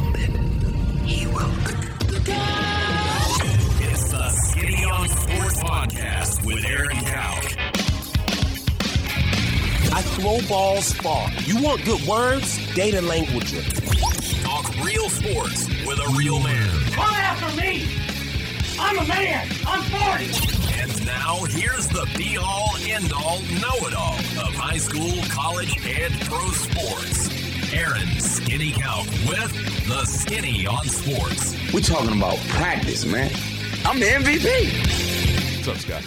founded, he will. It's the Skinny on Sports Podcast with Aaron Cow. I throw balls far. You want good words? Data language. Talk real sports with a real man. Come after me! I'm a man! I'm 40! And now here's the be all end all know it all of high school, college, and pro sports. Aaron Skinny Cow with the Skinny on Sports. We're talking about practice, man. I'm the MVP. What's up, Scott?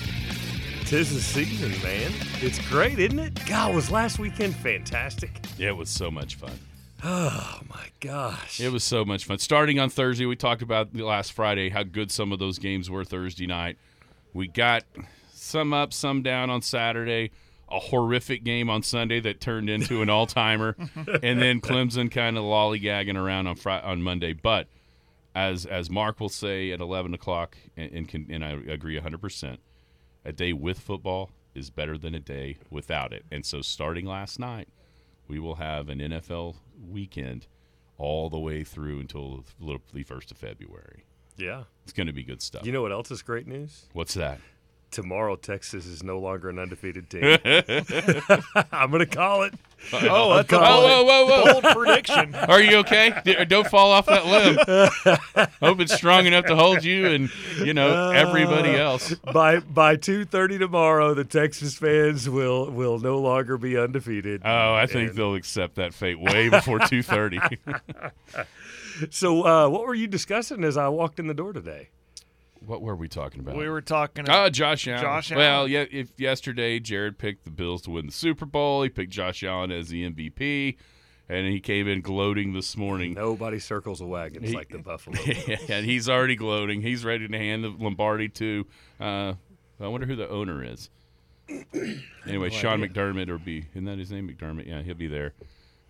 Tis the season, man. It's great, isn't it? God, was last weekend fantastic? Yeah, it was so much fun. Oh my gosh. It was so much fun. Starting on Thursday, we talked about last Friday how good some of those games were Thursday night. We got some up, some down on Saturday. A horrific game on Sunday that turned into an all timer, and then Clemson kind of lollygagging around on Friday, on Monday. But as as Mark will say at eleven o'clock, and and, can, and I agree hundred percent, a day with football is better than a day without it. And so, starting last night, we will have an NFL weekend all the way through until the first of February. Yeah. It's going to be good stuff. You know what else is great news? What's that? Tomorrow, Texas is no longer an undefeated team. I'm going to call it. Oh, that's a Whoa, bold, whoa, whoa, whoa. bold prediction. Are you okay? Don't fall off that limb. Hope it's strong enough to hold you and you know everybody else. by by 2:30 tomorrow, the Texas fans will will no longer be undefeated. Oh, I think And- they'll accept that fate way before two thirty. So, uh, what were you discussing as I walked in the door today? What were we talking about? We were talking. Oh, Josh Allen. Josh Well, yeah. If yesterday Jared picked the Bills to win the Super Bowl, he picked Josh Allen as the MVP, and he came in gloating this morning. Nobody circles the wagons He- like the Buffalo. and he's already gloating. He's ready to hand the Lombardi to. Uh, I wonder who the owner is. Anyway, Sean McDermott or be isn't that his name? McDermott. Yeah, he'll be there.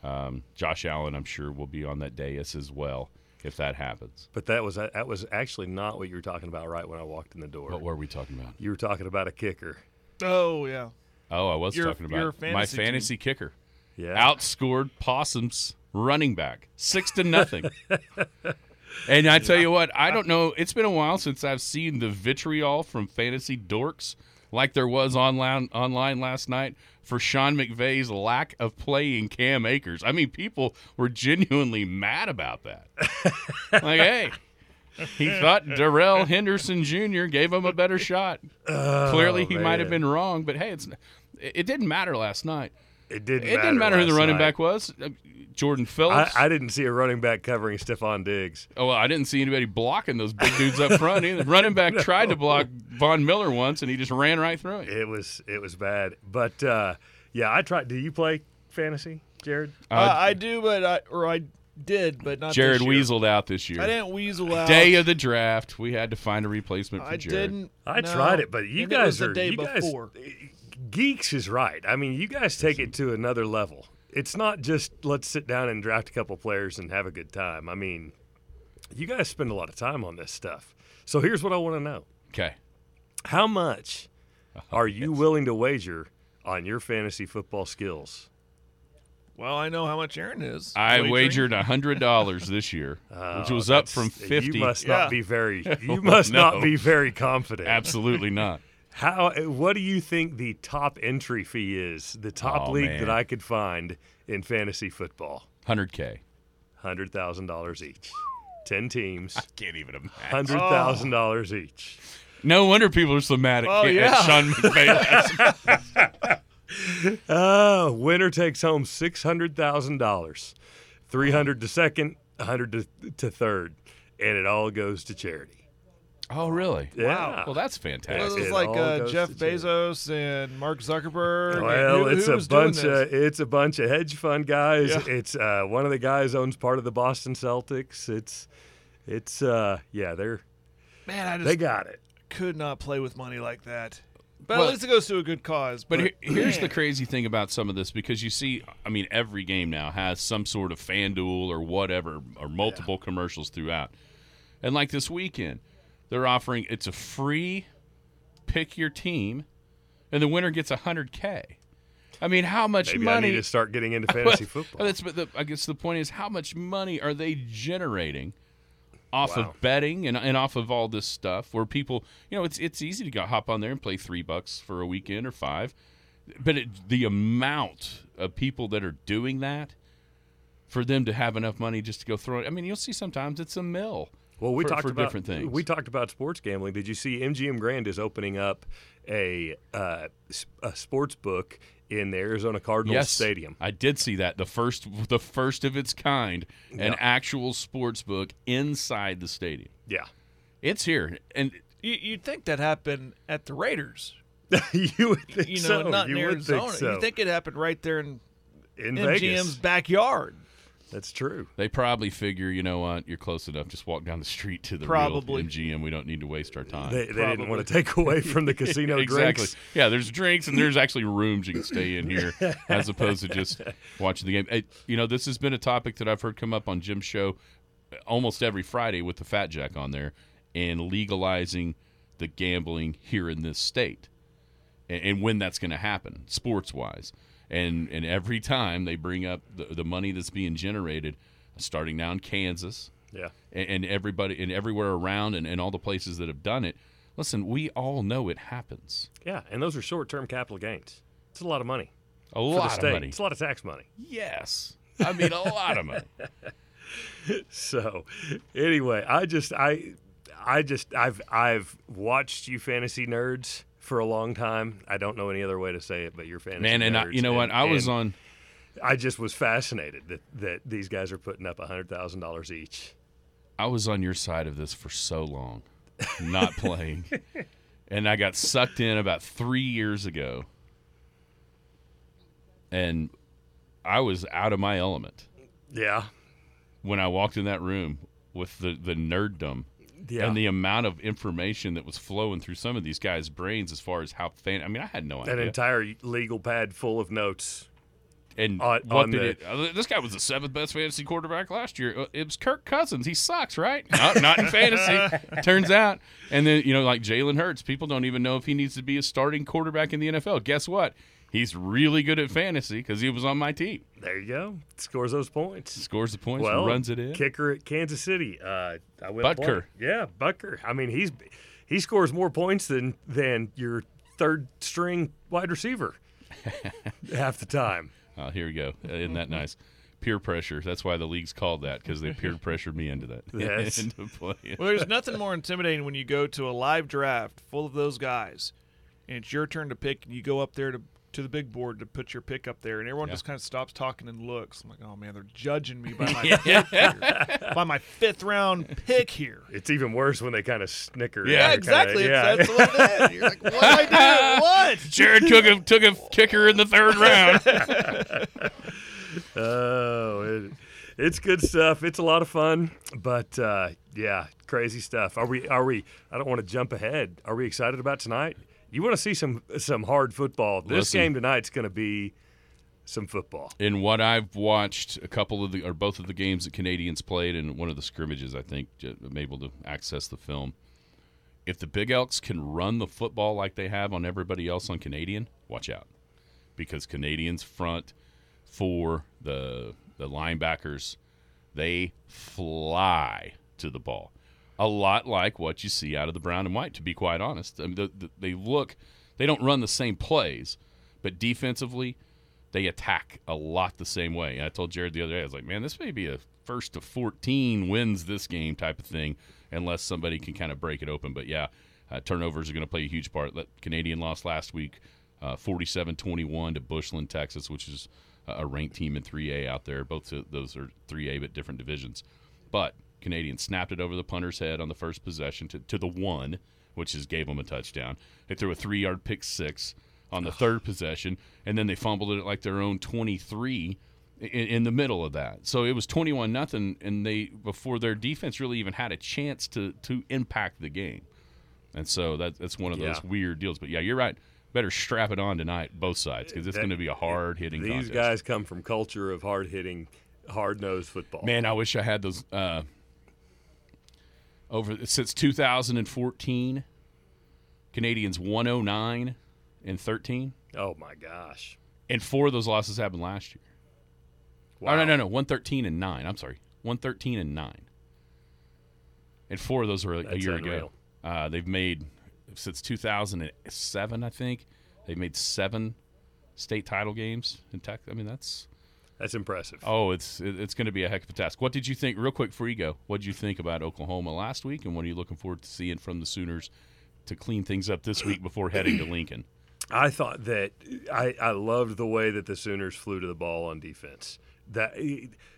Um, Josh Allen, I'm sure, will be on that dais as well if that happens. But that was that was actually not what you were talking about right when I walked in the door. What were we talking about? You were talking about a kicker. Oh yeah. Oh, I was Your- talking your about my fantasy team. fantasy kicker. Yeah. outscored Possum's running back six to nothing. and I tell you what, I don't know. It's been a while since I've seen the vitriol from fantasy dorks like there was online online last night for Sean McVay's lack of playing Cam Akers. I mean, people were genuinely mad about that. like, hey. He thought Darrell Henderson Jr. gave him a better shot. Oh, Clearly, he might have Oh, been wrong, but hey, it's it didn't matter last night. It didn't. It didn't matter who the running night. back was. Uh, Jordan I, Phillips. I didn't see a running back covering Stefon Diggs. oh, well, I didn't see anybody blocking those big dudes up front either. running back tried to block Von Miller once, and he just ran right through it. It was it was bad. But uh, yeah, I tried. Do you play fantasy, Jared? Uh, I do, but I or I did, but not. Jared this year. weaseled out this year. I didn't weasel out. Day of the draft, we had to find a replacement for I Jared. didn't. I no. tried it, but you And it guys was the are day you guys. before. Geeks is right. I mean, you guys take it to another level. It's not just let's sit down and draft a couple players and have a good time. I mean, you guys spend a lot of time on this stuff. So here's what I want to know: Okay. How much Oh, are you willing to wager on your fantasy football skills? Well, I know how much Aaron is. I wagering. wagered hundred dollars this year, which oh, was up from fifty. You must Yeah. not be very. You oh, must no. not be very confident. Absolutely not. How? What do you think the top entry fee is? The top Oh, league man. that I could find in fantasy football. Hundred k. Hundred thousand dollars each. Ten teams. I Can't even imagine. Hundred thousand dollars each. No wonder people are so mad at, Oh, at yeah. Sean McVay. Uh, winner takes home six hundred thousand dollars. Three hundred to second, hundred to, to third, and it all goes to charity. Oh, really? Yeah. Well, that's Well, fantastic. this is It like uh, Jeff. Bezos and Mark Zuckerberg. and Well, who- it's a bunch of it's a bunch of hedge fund guys. Yeah. It's uh, one of the guys owns part of the Boston Celtics. It's it's uh, yeah, they're Man, I just they got it. could not play with money like that. But Well- at least it goes to a good cause. But But, here, here's the crazy thing about some of this because you see, I mean, every game now has some sort of FanDuel or whatever, or multiple commercials throughout. And like this weekend, they're offering it's a free pick your team, and the winner gets 100K. I mean, how much Maybe money? I need to start getting into fantasy football. That's, but the, I guess the point is, how much money are they generating off Wow. of betting and, and off of all this stuff? Where people, you know, it's it's easy to go hop on there and play three bucks for a weekend or five, but it, the amount of people that are doing that for them to have enough money just to go throw it. I mean, you'll see sometimes it's a mill. Well, we for, talked for about different things. We talked about sports gambling. Did you see MGM Grand is opening up a uh, s- a sports book in the Arizona Cardinals yes, Stadium? I did see that the first the first of its kind, an Yeah. actual sports book inside the stadium. Yeah, It's here, and You, you'd think that happened at the Raiders. you would think You know, so. not you in would Arizona. think so. You think it happened right there in in MGM's Vegas? backyard. That's true. They probably figure, you know what, you're close enough. Just walk down the street to the Probably. real MGM. We don't need to waste our time. They, they didn't want to take away from the casino exactly. drinks. Yeah, there's drinks and there's actually rooms you can stay in here, as opposed to just watching the game. Hey, you know, this has been a topic that I've heard come up on Jim's show uh, almost every Friday with the Fat Jack on there, and legalizing the gambling here in this state, and, and when that's going to happen, sports wise. And and every time they bring up the, the money that's being generated, starting now in Kansas, Yeah, and, and everybody and everywhere around and, and all the places that have done it. Listen, we all know it happens. yeah, and those are short-term capital gains. It's a lot of money A lot of money. It's a lot of tax money. Yes. I mean, a lot of money. So, anyway, I just I I just I've I've watched you fantasy nerds for a long time. I don't know any other way to say it, but you're fantasy Man, and I, you know what? I was on. I just was fascinated that that these guys are putting up hundred thousand dollars each. I was on your side of this for so long, not playing, and I got sucked in about three years ago, and I was out of my element Yeah, when I walked in that room with the the nerddom yeah. and the amount of information that was flowing through some of these guys' brains as far as how fan. I mean, I had no an idea. entire legal pad full of notes. and on- what on did the- it? uh, This guy was the seventh best fantasy quarterback last year. Uh, It was Kirk Cousins. He sucks, right? Not, not in fantasy. Turns out, and then you know, like Jalen Hurts, people don't even know if he needs to be a starting quarterback in the NFL. Guess what? He's really good at fantasy because he was on my team. There you go. Scores those points. Scores the points, well, runs it in. Kicker at Kansas City. Uh, I went Butker. played. Yeah, Butker. I mean, he's he scores more points than than your third string wide receiver half the time. Oh, here we go. Uh, Isn't that nice? Peer pressure. That's why the league's called that because they peer pressured me into that. Yes. into playing. Well, there's nothing more intimidating when you go to a live draft full of those guys, and it's your turn to pick, and you go up there to to the big board to put your pick up there, and everyone Yeah. just kind of stops talking and looks. I'm like, oh man, they're judging me by my pick here, by my fifth round pick here. It's even worse when they kind of snicker. Yeah, Yeah, and kinda- exactly. yeah. That's what it is. You're like, what did I do? What? Jared took a took a kicker in the third round. Oh, it, it's good stuff. It's a lot of fun, but uh, yeah, crazy stuff. Are we? Are we? I don't want to jump ahead. Are we excited about tonight? You want to see some some hard football? This Listen. game tonight's going to be some football. in what I've watched, a couple of the or both of the games that Canadians played, and one of the scrimmages, I think I'm able to access the film. If the Big Elks can run the football like they have on everybody else on Canadian, watch out, because Canadians front for the the linebackers, they fly to the ball, a lot like what you see out of the brown and white. To be quite honest, I mean, the, the, they look, they don't run the same plays, but defensively they attack a lot the same way. And I told Jared the other day, I was like, man, this may be a first to 14 wins this game type of thing, unless somebody can kind of break it open. But yeah, uh, turnovers are going to play a huge part. That Canadian lost last week, uh, 47-21 to Bushland, Texas, which is a ranked team in 3A out there. Both of those are 3A, but different divisions. But Canadians snapped it over the punter's head on the first possession to, to the one, which is gave them a touchdown. They threw a three-yard pick six on the third possession, and then they fumbled it at like their own 23 in, in the middle of that. So it was 21 nothing, and they before their defense really even had a chance to to impact the game. And so that, that's one of those Yeah. weird deals. But yeah, you're right. Better strap it on tonight, both sides, because it's going to be a hard hitting game. These contest. guys come from culture of hard hitting, hard nosed football. Man, I wish I had those. Uh, over since 2014, Canadians 109 and 13. Oh my gosh. And four of those losses happened last year. Oh no, no, no, one thirteen and nine. I'm sorry, one thirteen and nine. And four of those were a, a year unreal. ago. Uh, they've made since 2007, I think. They've made seven state title games in Tech. I mean, that's That's impressive. oh, it's it's going to be a heck of a task. What did you think, real quick before you go? What did you think about Oklahoma last week, and what are you looking forward to seeing from the Sooners to clean things up this week before heading to Lincoln? I thought that I, I loved the way that the Sooners flew to the ball on defense. That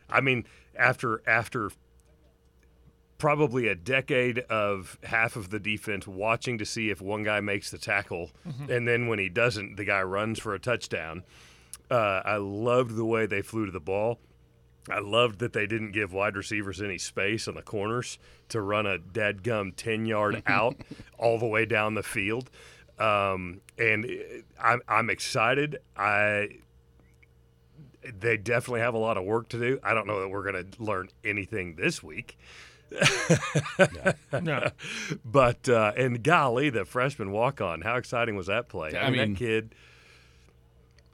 I mean, after after probably a decade of half of the defense watching to see if one guy makes the tackle, mm-hmm. and then when he doesn't, the guy runs for a touchdown. Uh, I loved the way they flew to the ball. I loved that they didn't give wide receivers any space on the corners to run a dead gum 10 yard out all the way down the field. Um, and I'm, I'm excited. I they definitely have a lot of work to do. I don't know that we're going to learn anything this week. No. But uh, and golly, the freshman walk on, how exciting was that play? I mean- that kid.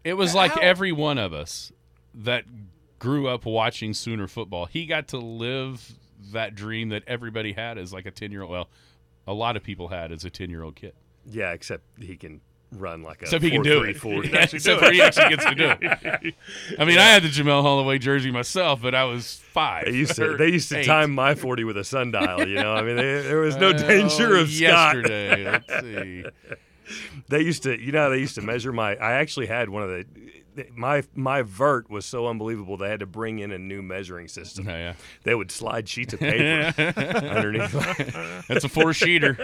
It was like every one of us that grew up watching Sooner football. He got to live that dream that everybody had as like a 10 year old. Well, a lot of people had as a 10 year old kid. Yeah, except he can run like a Except he can do it. 4.340. Yeah, except for he actually gets to do it. I mean, I had the Jamelle Holieway jersey myself, but I was five. They used to they used to eight. time my forty with a sundial. You know, I mean, they, there was no danger of Scott. yesterday. Let's see. They used to, you know, how they used to measure my. I actually had one of the. My my vert was so unbelievable they had to bring in a new measuring system. Oh, yeah. They would slide sheets of paper underneath. That's a four sheeter.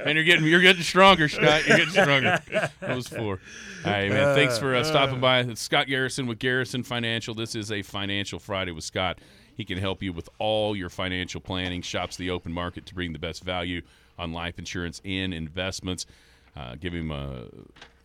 and you're getting you're getting stronger, Scott. You're getting stronger. That was four. All right, man. Thanks for uh, stopping by. It's Scott Garrison with Garrison Financial. This is a Financial Friday with Scott. He can help you with all your financial planning. Shops the open market to bring the best value on life insurance and investments. Uh, give him a,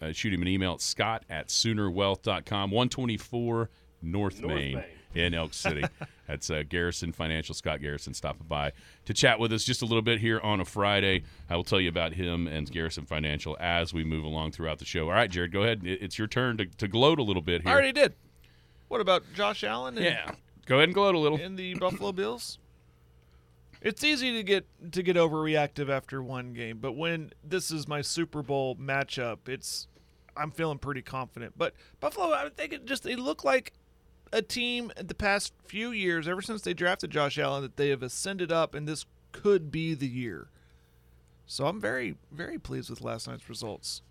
uh, shoot him an email at scott at soonerwealth.com. 124 North, Main, in Elk City. That's uh, Garrison Financial. Scott Garrison stopping by to chat with us just a little bit here on a Friday. I will tell you about him and Garrison Financial as we move along throughout the show. All right, Jared, go ahead. It's your turn to, to gloat a little bit here. I already did. What about Josh Allen? And, yeah, go ahead and gloat a little. In the Buffalo Bills. It's easy to get to get overreactive after one game, but when this is my Super Bowl matchup, it's I'm feeling pretty confident. But Buffalo, I think it just they look like a team the past few years, ever since they drafted Josh Allen, that they have ascended up, and this could be the year. So I'm very, very pleased with last night's results.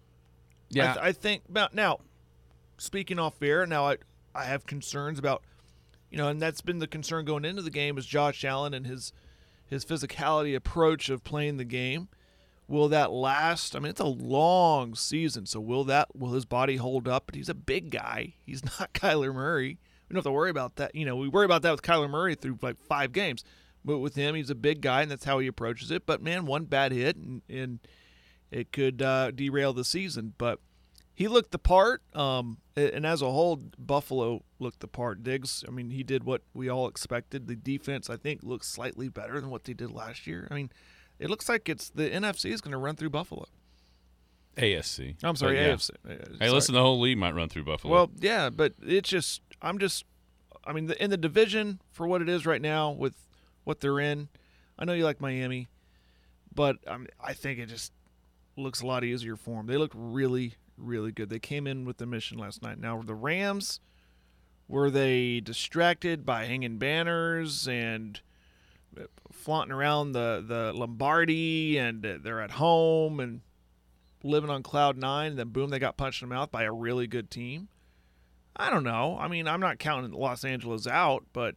I, Yeah, th- I think about now. Speaking off air, now I I have concerns about, you know, and that's been the concern going into the game is Josh Allen and his his physicality approach of playing the game. Will that last? I mean, it's a long season, so will that will his body hold up? But he's a big guy. He's not Kyler Murray. We don't have to worry about that. You know, we worry about that with Kyler Murray through like five games, but with him, he's a big guy, and that's how he approaches it. But man, one bad hit and, and it could uh, derail the season. But he looked the part, um, and as a whole, Buffalo looked the part. Diggs, I mean, he did what we all expected. The defense, I think, looks slightly better than what they did last year. I mean, it looks like it's the NFC is going to run through Buffalo. ASC. I'm sorry, yeah. AFC. Uh, Hey, listen, the whole league might run through Buffalo. Well, yeah, but it's just I'm just I mean the, in the division for what it is right now with what they're in. I know you like Miami, but um, I think it just looks a lot easier for them. They look really really good. They came in with the mission last night. Now the Rams were they distracted by hanging banners and flaunting around the the Lombardi and uh, they're at home and living on cloud nine and then boom they got punched in the mouth by a really good team i don't know i mean i'm not counting los angeles out but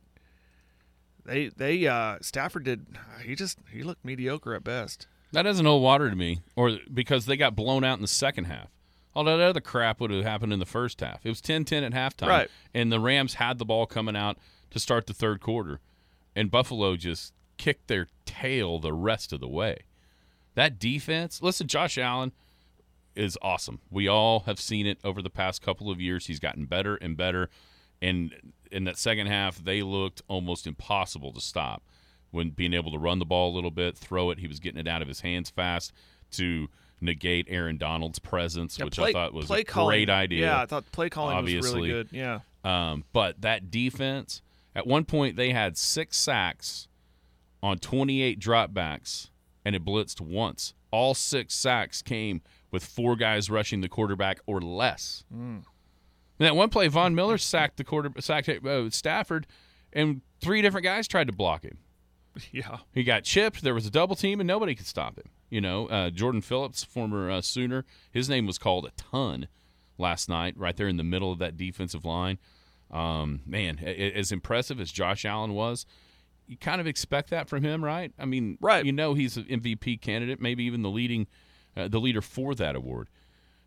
they they uh stafford did he just he looked mediocre at best That doesn't hold water to me, or because they got blown out in the second half. All that other crap would have happened in the first half. It was 10-10 at halftime, Right. and the Rams had the ball coming out to start the third quarter, and Buffalo just kicked their tail the rest of the way. That defense, listen, Josh Allen is awesome. We all have seen it over the past couple of years. He's gotten better and better, and in that second half, they looked almost impossible to stop when being able to run the ball a little bit, throw it. He was getting it out of his hands fast to negate Aaron Donald's presence, Yeah, which play- I thought was a calling, great idea. Yeah, I thought play calling was really good. Yeah. Um, but that defense, at one point, they had six sacks on 28 dropbacks, and it blitzed once. All six sacks came with four guys rushing the quarterback or less. And that one play, Von Miller sacked the quarter, sacked uh, Stafford, and three different guys tried to block him. Yeah. He got chipped. There was a double team, and nobody could stop him. You know, uh, Jordan Phillips, former uh, Sooner, his name was called a ton last night, right there in the middle of that defensive line. Um, man, as impressive as Josh Allen was, you kind of expect that from him, right? I mean, Right. You know, he's an MVP candidate, maybe even the leading, uh, the leader for that award.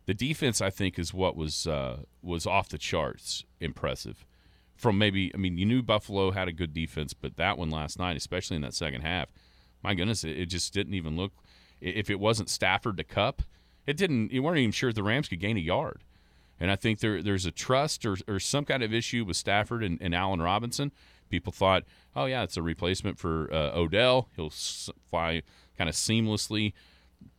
The defense, I think, is what was uh, was off the charts impressive. From maybe, I mean, you knew Buffalo had a good defense, but that one last night, especially in that second half, my goodness, it, it just didn't even look. If it wasn't Stafford to Kupp, it didn't. You weren't even sure the Rams could gain a yard. And I think there there's a trust or, or some kind of issue with Stafford and, and Allen Robinson. People thought, oh yeah, it's a replacement for uh, Odell. He'll fly kind of seamlessly,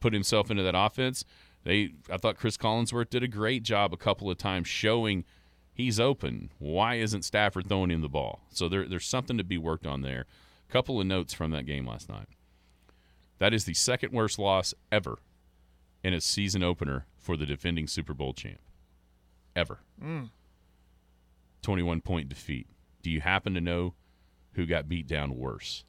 put himself into that offense. They, I thought Chris Collinsworth did a great job a couple of times showing he's open. Why isn't Stafford throwing him the ball? So there, there's something to be worked on there. A couple of notes from that game last night. That is the second worst loss ever in a season opener for the defending Super Bowl champ. Ever. 21 point defeat. Do you happen to know who got beat down worse?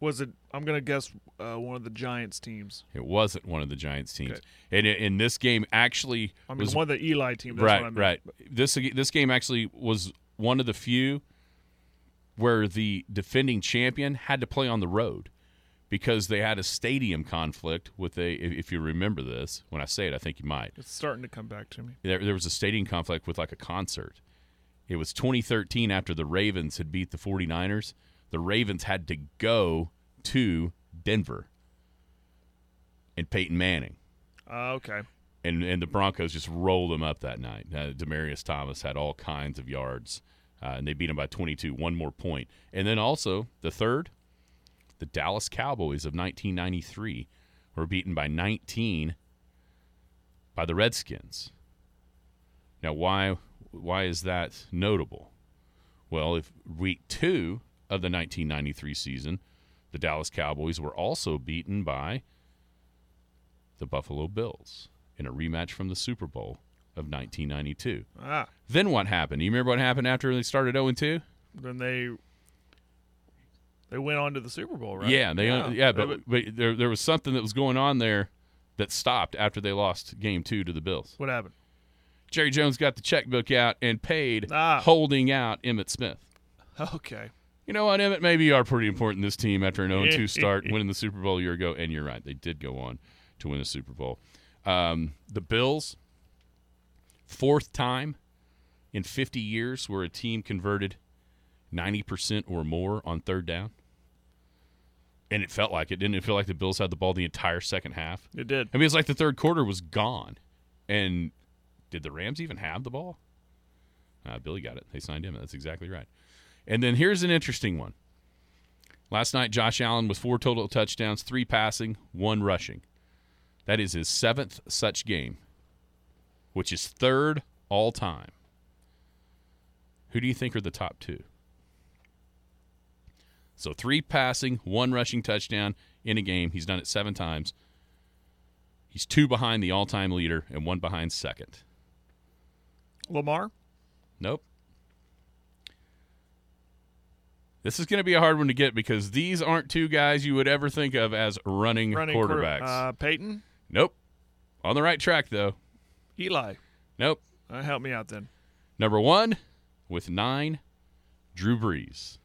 Was it? I'm gonna guess uh, one of the Giants teams. It wasn't one of the Giants teams. Okay. And in this game actually I mean, was one of the Eli teams. That's right, what I meant. right. This this game actually was one of the few where the defending champion had to play on the road because they had a stadium conflict with a. If you remember this, when I say it, I think you might. It's starting to come back to me. There, there was a stadium conflict with like a concert. It was 2013 after the Ravens had beat the 49ers. The Ravens had to go to Denver and Peyton Manning Uh, okay. and and the Broncos just rolled them up that night. Uh, Demaryius Thomas had all kinds of yards, uh, and they beat them by 22, one more point. And then also the third, the Dallas Cowboys of 1993 were beaten by 19 by the Redskins. Now, why why is that notable? Well, if week two of the 1993 season, the Dallas Cowboys were also beaten by the Buffalo Bills in a rematch from the Super Bowl of 1992. Ah, Then what happened? You remember what happened after they started 0 2? then they they went on to the Super Bowl, right? Yeah, they yeah, Yeah, but, but there there was something that was going on there that stopped after they lost game 2 to the Bills. what happened? Jerry Jones got the checkbook out and paid Ah. holding out Emmitt Smith. Okay. You know what, Emmitt? Maybe you are pretty important in this team after an 0 2 start, winning the Super Bowl a year ago. And you're right, they did go on to win the Super Bowl. Um, the Bills, fourth time in 50 years where a team converted 90% or more on third down. And it felt like it. Didn't it feel like the Bills had the ball the entire second half? It did. I mean, it's like the third quarter was gone. And did the Rams even have the ball? Uh, Billy got it. They signed him. That's exactly right. And then here's an interesting one. Last night, Josh Allen with four total touchdowns, three passing, one rushing. That is his seventh such game, which is third all time. Who do you think are the top two? So three passing, one rushing touchdown in a game. He's done it seven times. He's two behind the all time leader and one behind second. Lamar. Nope. This is going to be a hard one to get because these aren't two guys you would ever think of as running, Running quarter- quarterbacks. uh, Peyton. nope. On the right track, though. Eli. Nope. Uh, help me out then. Number one with nine, Drew Brees.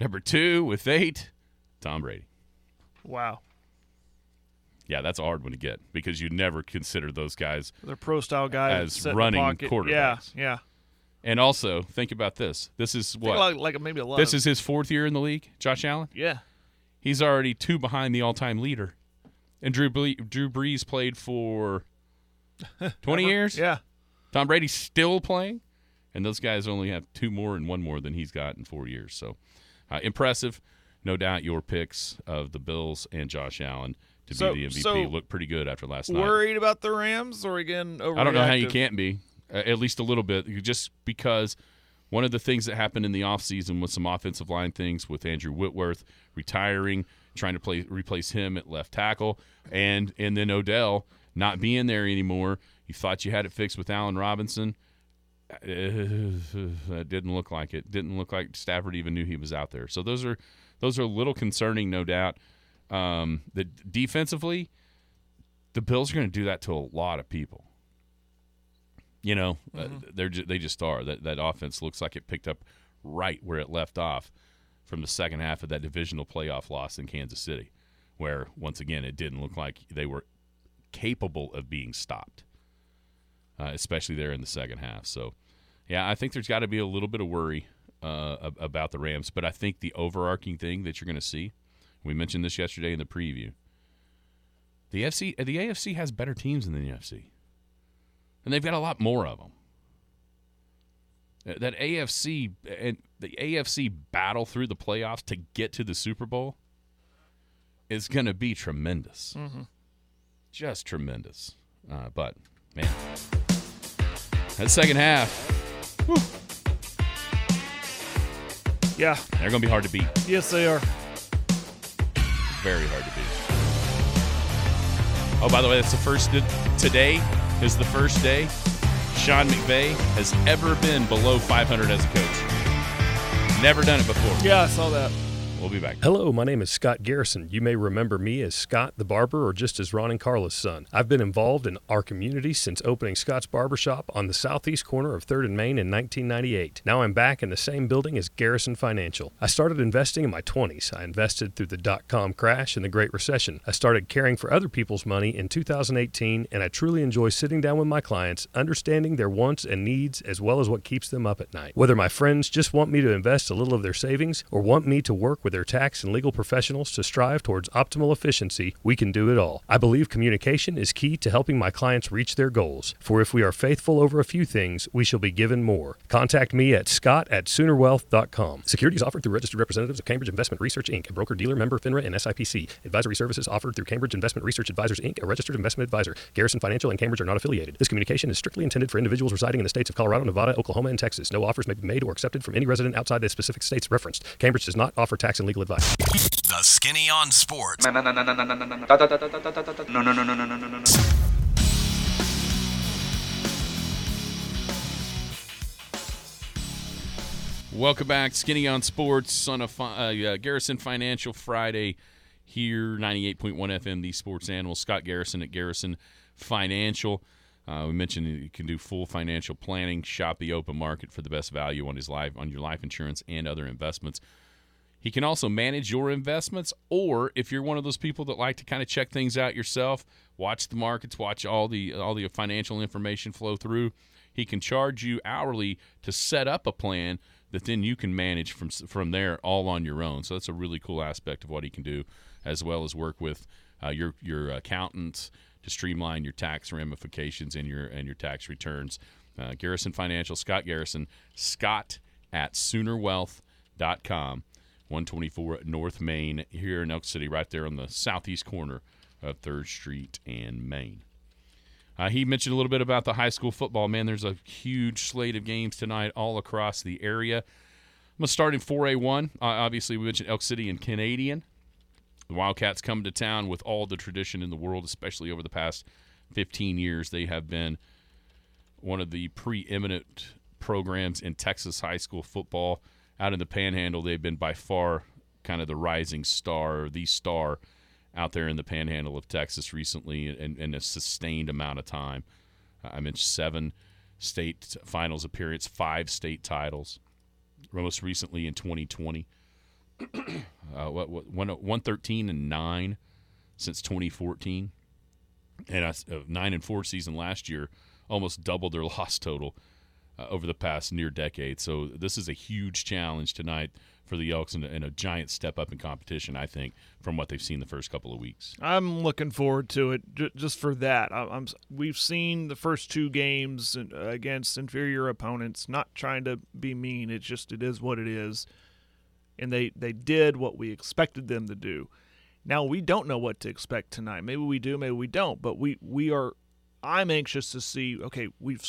Number two with eight, Tom Brady. Wow. Yeah, that's a hard one to get because you never consider those guys. They're pro style guys As running pocket. Yeah, yeah. And also, think about this. This is what? like, like maybe a lot. This is his fourth year in the league, Josh Allen. yeah. He's already two behind the all-time leader, and Drew Ble- Drew Brees played for twenty years. Yeah. Tom Brady's still playing, and those guys only have two more and one more than he's got in four years. So uh, impressive. no doubt your picks of the Bills and Josh Allen to So- be the MVP so look pretty good after last night. Worried about the Rams or again overreactive? I don't know how you can't be, uh, at least a little bit, just because one of the things that happened in the offseason with some offensive line things with Andrew Whitworth retiring, trying to play replace him at left tackle, and and then Odell not being there anymore. You thought you had it fixed with Allen Robinson. It didn't look like it. Didn't look like Stafford even knew he was out there. So those are those are a little concerning, no doubt. Um, the defensively, the Bills are going to do that to a lot of people. You know, uh, they're ju- they just are. That that offense looks like it picked up right where it left off from the second half of that divisional playoff loss in Kansas City, where once again it didn't look like they were capable of being stopped, uh, especially there in the second half. So, yeah, I think there's got to be a little bit of worry uh, about the Rams, but I think the overarching thing that you're going to see, we mentioned this yesterday in the preview. The FC, the AFC has better teams than the NFC, and they've got a lot more of them. That AFC and the AFC battle through the playoffs to get to the Super Bowl is going to be tremendous, just tremendous. Uh, but man, that second half, Yeah. they're going to be hard to beat. Yes, they are. Very hard to beat. Oh, by the way, that's the first. Today is the first day Sean McVay has ever been below 500 as a coach. Never done it before. Yeah, I saw that. We'll be back. Hello, my name is Scott Garrison. You may remember me as Scott the Barber or just as Ron and Carla's son. I've been involved in our community since opening Scott's Barbershop on the southeast corner of 3rd and Main in 1998. Now I'm back in the same building as Garrison Financial. I started investing in my 20s. I invested through the dot com crash and the Great Recession. I started caring for other people's money in 2018, and I truly enjoy sitting down with my clients, understanding their wants and needs as well as what keeps them up at night. Whether my friends just want me to invest a little of their savings or want me to work with their tax and legal professionals to strive towards optimal efficiency, we can do it all. I believe communication is key to helping my clients reach their goals. For if we are faithful over a few things, we shall be given more. Contact me at scott at soonerwealth.com. Securities offered through registered representatives of Cambridge Investment Research Inc., a broker dealer member FINRA and SIPC. Advisory services offered through Cambridge Investment Research Advisors Inc., a registered investment advisor. Garrison Financial and Cambridge are not affiliated. This communication is strictly intended for individuals residing in the states of Colorado, Nevada, Oklahoma, and Texas. No offers may be made or accepted from any resident outside the specific states referenced. Cambridge does not offer tax and and legal advice. The Skinny on Sports. Welcome back, Skinny on Sports on a fi- uh, Garrison Financial Friday here, 98.1 FM, the sports animal. Scott Garrison at Garrison Financial. Uh, we mentioned you can do full financial planning, shop the open market for the best value on his life on your life insurance and other investments. He can also manage your investments, or if you're one of those people that like to kind of check things out yourself, watch the markets, watch all the all the financial information flow through. He can charge you hourly to set up a plan that then you can manage from from there all on your own. So that's a really cool aspect of what he can do, as well as work with uh, your your accountants to streamline your tax ramifications and your and your tax returns. Uh, Garrison Financial, Scott Garrison, Scott at SoonerWealth.com. 124 North Main here in Elk City, right there on the southeast corner of 3rd Street and Main. Uh, he mentioned a little bit about the high school football. Man, there's a huge slate of games tonight all across the area. I'm going to start in 4A1. Uh, obviously, we mentioned Elk City and Canadian. The Wildcats come to town with all the tradition in the world, especially over the past 15 years. They have been one of the preeminent programs in Texas high school football. Out in the Panhandle, they've been by far kind of the rising star, the star out there in the Panhandle of Texas recently, in a sustained amount of time. I mentioned seven state finals appearance, five state titles, most recently in 2020. uh, what, what, one, 113 and 9 since 2014. And a, a 9 and 4 season last year, almost doubled their loss total uh, over the past near decade. So this is a huge challenge tonight for the Elks and, a- and a giant step up in competition, I think, from what they've seen the first couple of weeks. I'm looking forward to it j- just for that. I- I'm, we've seen the first two games against inferior opponents. Not trying to be mean. It's just it is what it is. and they they did what we expected them to do. Now we don't know what to expect tonight. Maybe we do, maybe we don't. But we we are. I'm anxious to see. Okay, we've.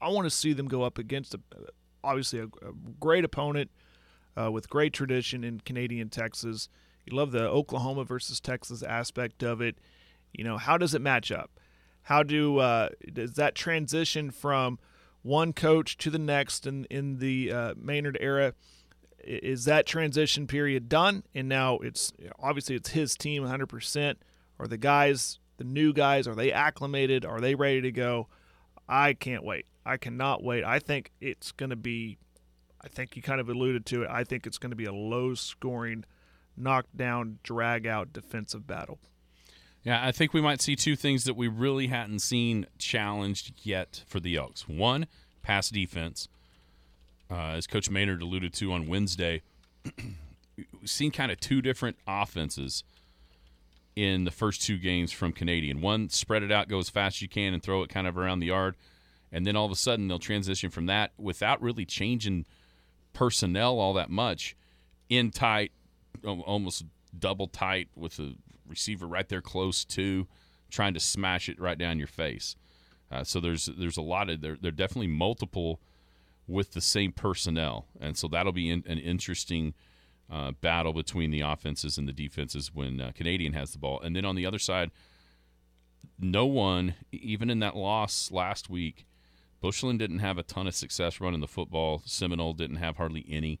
I want to see them go up against a, obviously a, a great opponent uh, with great tradition in Canadian Texas. You love the Oklahoma versus Texas aspect of it. You know, how does it match up? How do uh, does that transition from one coach to the next in in the uh, Maynard era? Is that transition period done? And now it's obviously it's his team 100%. Are the guys, the new guys, are they acclimated? Are they ready to go? I can't wait. I cannot wait. I think it's going to be. I think you kind of alluded to it. I think it's going to be a low scoring, knockdown, drag out defensive battle. Yeah, I think we might see two things that we really hadn't seen challenged yet for the Elks. One, pass defense. Uh, as Coach Maynard alluded to on Wednesday, we've seen kind of two different offenses in the first two games from Canadian. One, spread it out, go as fast as you can, and throw it kind of around the yard. And then all of a sudden, they'll transition from that without really changing personnel all that much in tight, almost double tight with the receiver right there close to, trying to smash it right down your face. Uh, so there's there's a lot of there. There are definitely multiple with the same personnel, and so that'll be in, an interesting uh, battle between the offenses and the defenses when uh, Canadian has the ball. And then on the other side, no one, even in that loss last week, Bushland didn't have a ton of success running the football. Seminole didn't have hardly any.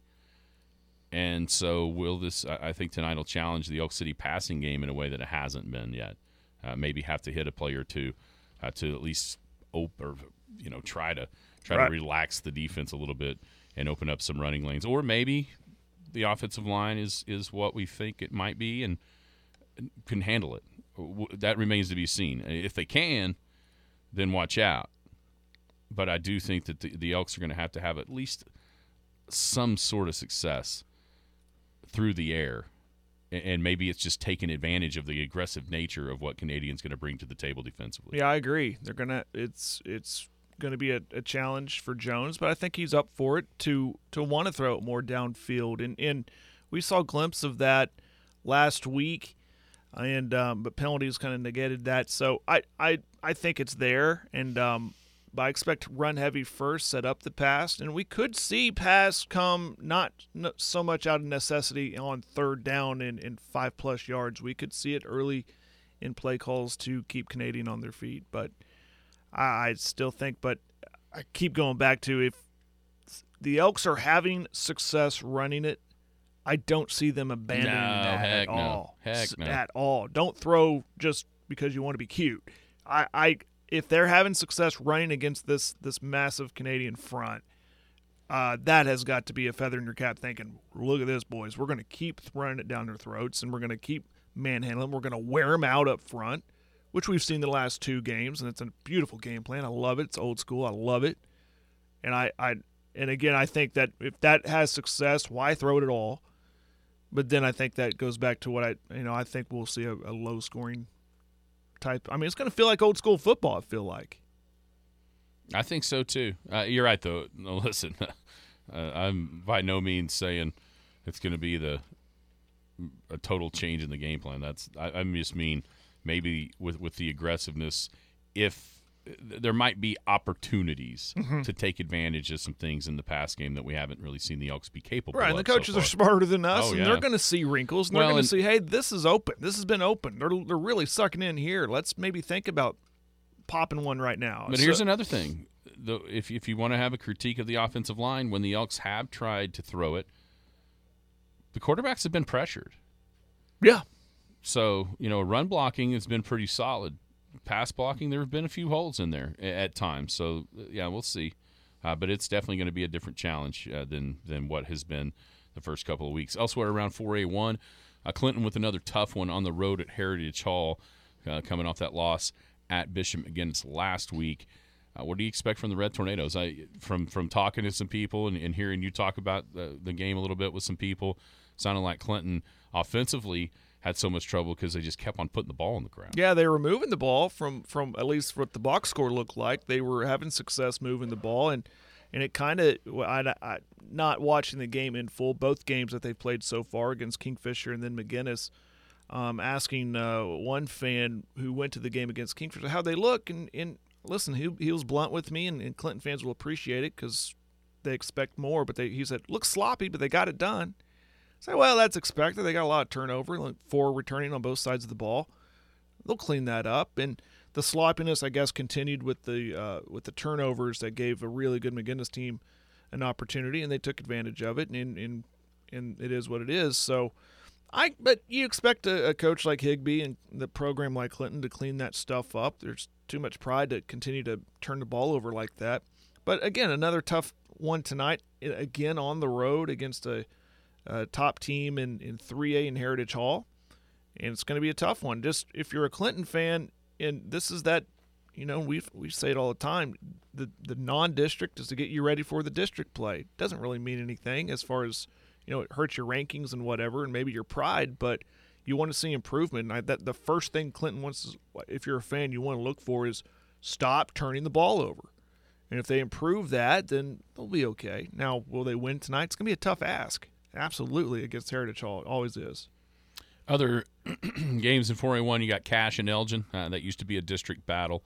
And so, will this? I think tonight will challenge the Elk City passing game in a way that it hasn't been yet. Uh, maybe have to hit a play or two uh, to at least open, or you know, try to try right. to relax the defense a little bit and open up some running lanes. Or maybe the offensive line is is what we think it might be and can handle it. That remains to be seen. If they can, then watch out. But I do think that the, the Elks are going to have to have at least some sort of success through the air and maybe it's just taking advantage of the aggressive nature of what Canadians going to bring to the table defensively. Yeah, I agree. They're gonna it's it's going to be a, a, challenge for Jones, but I think he's up for it to to want to throw it more downfield, and and we saw a glimpse of that last week, and um, but penalties kind of negated that. So I I I think it's there, and um, I expect run heavy first, set up the pass, and we could see pass come not, so much out of necessity on third down and, in five plus yards. We could see it early in play calls to keep Canadian on their feet, but I, I still think. But I keep going back to if the Elks are having success running it, I don't see them abandoning no, that at no. all. Heck no. At all. Don't throw just because you want to be cute. I, I if they're having success running against this this massive Canadian front, uh, that has got to be a feather in your cap. Thinking, look at this, boys. We're going to keep running it down their throats, and we're going to keep manhandling. We're going to wear them out up front, which we've seen the last two games, and it's a beautiful game plan. I love it. It's old school. I love it. And I, I, and again, I think that if that has success, why throw it at all? But then I think that goes back to what I, you know, I think we'll see a, a low scoring type. I mean, it's going to feel like old school football. I feel like. I think so too. Uh, you're right, though. No, listen, uh, I'm by no means saying it's going to be the a total change in the game plan. That's I, I just mean maybe with with the aggressiveness, if there might be opportunities mm-hmm. to take advantage of some things in the past game that we haven't really seen the Elks be capable right, of. Right, the coaches so are smarter than us, oh, and yeah. they're going to see wrinkles, and well, they're going to see, hey, this is open. This has been open. They're, they're really sucking in here. Let's maybe think about popping one right now. But so, here's another thing. The, if, if you want to have a critique of the offensive line, when the Elks have tried to throw it, the quarterbacks have been pressured. Yeah. So, you know, run blocking has been pretty solid pass blocking, there have been a few holes in there at times. So yeah, we'll see. Uh, but it's definitely going to be a different challenge uh, than than what has been the first couple of weeks. Elsewhere around 4A1, uh, Clinton with another tough one on the road at Heritage Hall, uh, coming off that loss at Bishop McGuinness last week. Uh, what do you expect from the Red Tornadoes? I from from talking to some people and, and hearing you talk about the, the game a little bit with some people, sounding like Clinton offensively had so much trouble because they just kept on putting the ball on the ground. Yeah, they were moving the ball from from at least what the box score looked like. They were having success moving the ball, and and it kind of I, I not watching the game in full, both games that they've played so far against Kingfisher and then McGuinness. Um, asking uh, one fan who went to the game against Kingfisher how they look, and, and listen, he, he was blunt with me, and, and Clinton fans will appreciate it because they expect more. But they, he said, looks sloppy, but they got it done. Say, well, that's expected. They got a lot of turnover, like four returning on both sides of the ball. They'll clean that up, and the sloppiness, I guess, continued with the uh, with the turnovers that gave a really good McGuinness team an opportunity, and they took advantage of it, and and, and it is what it is. So I but you expect a, a, coach like Higby and the program like Clinton to clean that stuff up. There's too much pride to continue to turn the ball over like that. But again, another tough one tonight. Again on the road against a, a top team in in 3A in Heritage Hall, and it's going to be a tough one. Just if you're a Clinton fan, and this is that, you know, we we say it all the time. The the non-district is to get you ready for the district play. Doesn't really mean anything as far as you know, it hurts your rankings and whatever, and maybe your pride, but you want to see improvement. And I, that the first thing Clinton wants, if you're a fan, you want to look for is stop turning the ball over. And if they improve that, then they'll be okay. Now, will they win tonight? It's going to be a tough ask. Absolutely, against Heritage Hall. It always is. Other games in 4A1, you got Cash and Elgin. Uh, that used to be a district battle.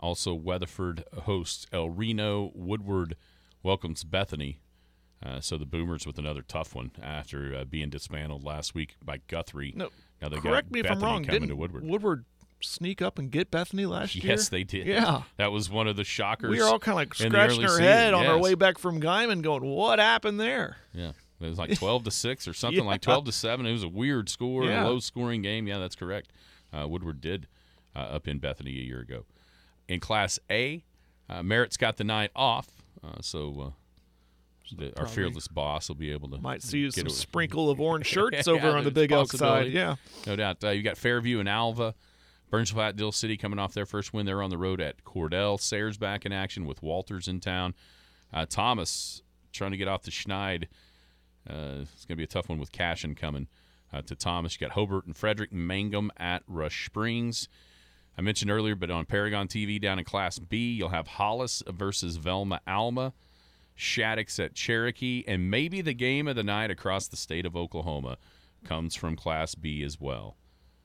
Also, Weatherford hosts El Reno. Woodward welcomes Bethany. Uh, so the Boomers with another tough one after uh, being dismantled last week by Guthrie. No, now they correct me Bethany if I'm wrong. Didn't Woodward. Woodward sneak up and get Bethany last yes, year? Yes, they did. Yeah, that was one of the shockers. We were all kind of like scratching our season. head on our way back from Guymon, going, "What happened there?" Yeah, it was like twelve to six or something yeah. like twelve to seven. It was a weird score, yeah. a low scoring game. Yeah, that's correct. Uh, Woodward did uh, up in Bethany a year ago. In Class A, uh, Merritt's got the night off, uh, so the, our fearless boss will be able to might see some a, sprinkle of orange shirts yeah, over on the Big Elk side. Yeah, no doubt. Uh, you got Fairview and Alva, Burns Flat, Dill City coming off their first win. They're on the road at Cordell. Sayre's back in action with Walters in town. Uh, Thomas trying to get off the Schneid. Uh, it's going to be a tough one with Cashion coming uh, to Thomas. You got Hobart and Frederick Mangum at Rush Springs. I mentioned earlier, but on Paragon TV down in Class B, you'll have Hollis versus Velma Alma. Shattuck at Cherokee, and maybe the game of the night across the state of Oklahoma comes from Class B as well.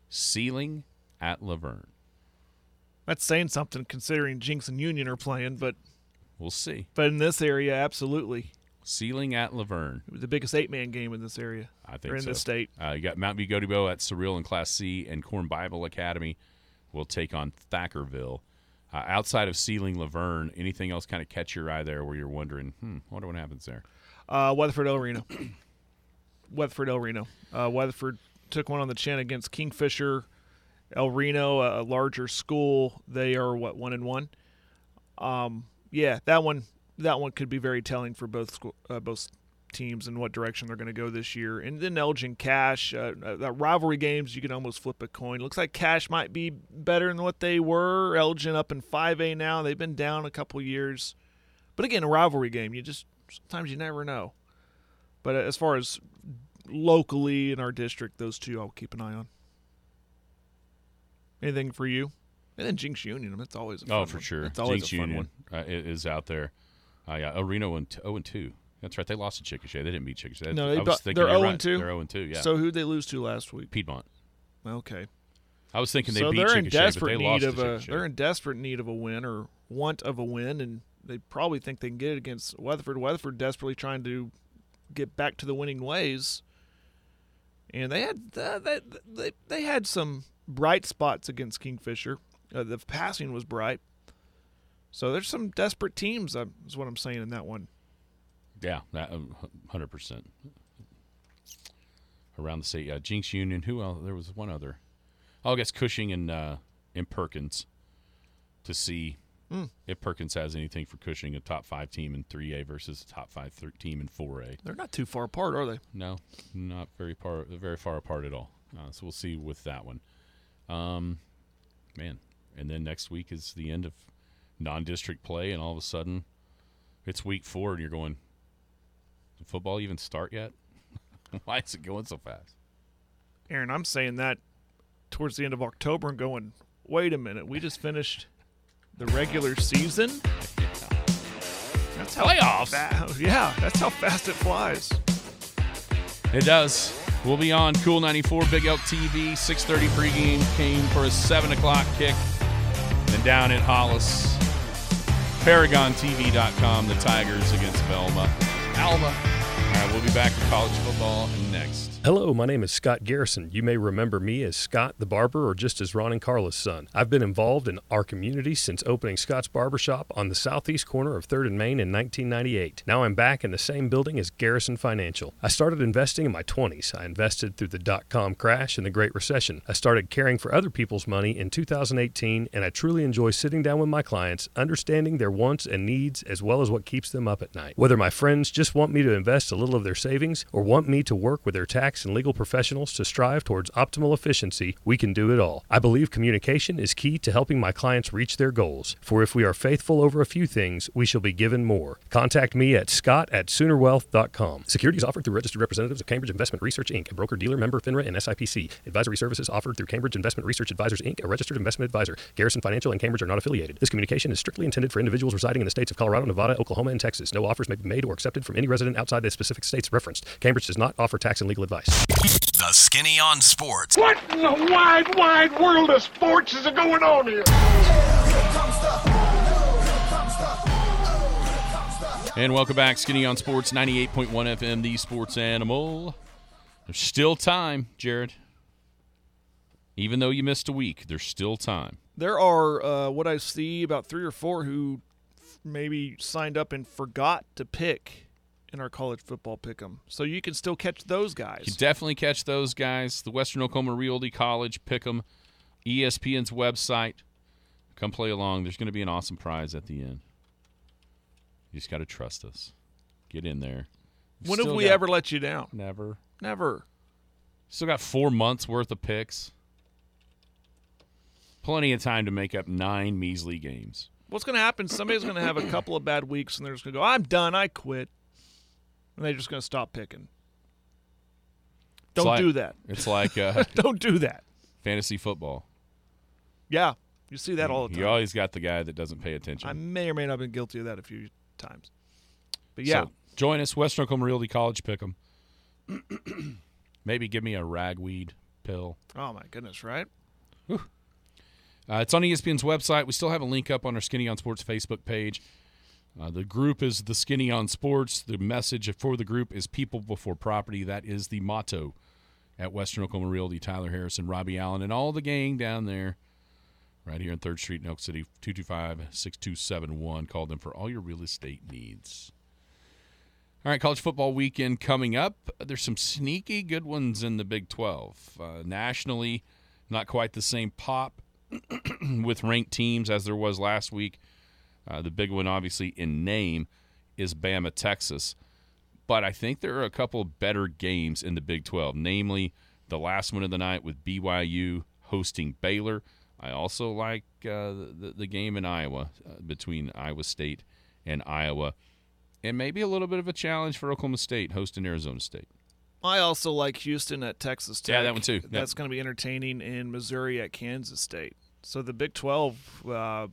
Seiling at Laverne. That's saying something considering Jenks and Union are playing, but we'll see. But in this area, absolutely. Seiling at Laverne. It was the biggest eight-man game in this area. I think or in so. the state. Uh, you got Mount Vigodebo at Surreal in Class C, and Corn Bible Academy will take on Thackerville. Uh, outside of Seiling Laverne, anything else kind of catch your eye there where you're wondering, hmm, wonder what happens there? Uh, Weatherford El Reno. Weatherford El Reno. Uh, Weatherford took one on the chin against Kingfisher. El Reno, a, a larger school, they are what one and one. Um, yeah, that one that one could be very telling for both school, uh, both teams and what direction they're going to go this year. And then Elgin Cash, uh, uh, rivalry games, you can almost flip a coin. Looks like Cash might be better than what they were. Elgin up in 5A now. They've been down a couple years. But again, a rivalry game, you just sometimes you never know. But as far as locally in our district, those two I'll keep an eye on. Anything for you? And then Jenks Union, that's always a fun oh for one. sure. It's always Jenks a fun Union one. uh, is out there. Uh, yeah, El Reno and zero and two. That's right. They lost to Chickasha. They didn't beat Chickasha. No, I they was bu- thinking they're you're 0 right. and 2. They're zero and two. Yeah. So who'd they lose to last week? Piedmont. Okay. I was thinking they so beat they're in Chickasha, but desperate they need lost of to a they're in desperate need of a win or want of a win, and they probably think they can get it against Weatherford. Weatherford desperately trying to get back to the winning ways, and they had uh, they, they they had some bright spots against Kingfisher. Uh, the passing was bright, so there's some desperate teams. Uh, is what I'm saying in that one. Yeah, that um, hundred percent. Around the state, yeah, Jenks Union. Who else? There was one other. Oh, I guess Cushing and uh, and Perkins. To see Hmm. if Perkins has anything for Cushing, a top five team in three A versus a top five thir- team in four A. They're not too far apart, are they? No, not very far, very far apart at all. Uh, so we'll see with that one. Um, man, and then next week is the end of non-district play, and all of a sudden, it's week four, and you're going. Did football even start yet? Why is it going so fast? Aaron, I'm saying that towards the end of October and going, wait a minute, we just finished the regular season. That's how Playoffs. fa- yeah, that's how fast it flies. It does. We'll be on Cool 94 Big Elk TV, 6:30 pregame. Came for a seven o'clock kick. And down at Hollis, ParagonTV.com. The Tigers against Velma. Alma. All right, we'll be back with college football next. Hello, my name is Scott Garrison. You may remember me as Scott the Barber or just as Ron and Carla's son. I've been involved in our community since opening Scott's Barbershop on the southeast corner of 3rd and Main in 1998. Now I'm back in the same building as Garrison Financial. I started investing in my 20s. I invested through the dot com crash and the Great Recession. I started caring for other people's money in 2018, and I truly enjoy sitting down with my clients, understanding their wants and needs as well as what keeps them up at night. Whether my friends just want me to invest a little of their savings or want me to work with their tax and legal professionals to strive towards optimal efficiency, we can do it all. I believe communication is key to helping my clients reach their goals. For if we are faithful over a few things, we shall be given more. Contact me at scott at soonerwealth.com. Securities offered through registered representatives of Cambridge Investment Research Inc., a broker dealer member FINRA and SIPC. Advisory services offered through Cambridge Investment Research Advisors Inc., a registered investment advisor. Garrison Financial and Cambridge are not affiliated. This communication is strictly intended for individuals residing in the states of Colorado, Nevada, Oklahoma, and Texas. No offers may be made or accepted from any resident outside the specific states referenced. Cambridge does not offer tax and legal advice. The Skinny on Sports. What in the wide, wide world of sports is going on here? And welcome back, Skinny on Sports 98.1 FM, the sports animal. There's still time, Jared. Even though you missed a week, there's still time. There are uh, what I see about three or four who maybe signed up and forgot to pick in our college football pick'em. So you can still catch those guys. You definitely catch those guys. The Western Oklahoma Realty College, pick 'em, ESPN's website. Come play along. There's going to be an awesome prize at the end. You just got to trust us. Get in there. when have we got- ever let you down? Never. Never. Still got four months worth of picks. Plenty of time to make up nine measly games. What's going to happen? Somebody's going to have a couple of bad weeks and they're just going to go, I'm done. I quit. And they're just going to stop picking. Don't like- do that. It's like uh, Don't do that. fantasy football. Yeah. You see that all the time. You always got the guy that doesn't pay attention. I may or may not have been guilty of that a few times. But yeah, So, join us, Western Oklahoma Realty College pick 'em. Maybe give me a ragweed pill. oh my goodness, right? Uh, it's on ESPN's website. We still have a link up on our Skinny on Sports Facebook page. Uh, the group is the Skinny on Sports. The message for the group is people before property. That is the motto at Western Oklahoma Realty. Tyler Harrison, Robbie Allen, and all the gang down there right here in 3rd Street in Elk City, 225-6271. Call them for all your real estate needs. All right, college football weekend coming up. There's some sneaky good ones in the Big 12. Uh, nationally, not quite the same pop with ranked teams as there was last week. Uh, the big one, obviously, in name is Bama, Texas. But I think there are a couple better games in the Big 12, namely the last one of the night with BYU hosting Baylor. I also like uh, the, the game in Iowa uh, between Iowa State and Iowa. And maybe a little bit of a challenge for Oklahoma State hosting Arizona State. I also like Houston at Texas Tech. Yeah, that one too. Yep. That's going to be entertaining, in Missouri at Kansas State. So the Big 12, uh,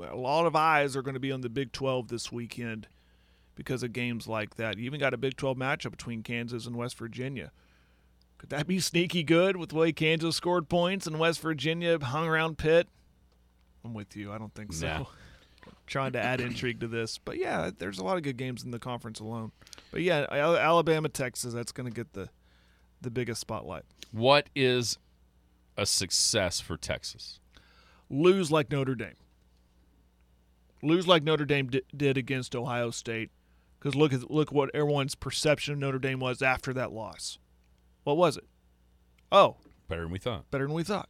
a lot of eyes are going to be on the Big 12 this weekend because of games like that. You even got a Big 12 matchup between Kansas and West Virginia. Could that be sneaky good with the way Kansas scored points and West Virginia hung around Pitt? I'm with you. I don't think so. Nah. Trying to add intrigue to this, but yeah, there's a lot of good games in the conference alone. But yeah, Alabama, Texas, that's going to get the the biggest spotlight. What is a success for Texas? Lose like Notre Dame. Lose like Notre Dame di- did against Ohio State. Because look at look what everyone's perception of Notre Dame was after that loss. What was it? Oh, Better than we thought. better than we thought.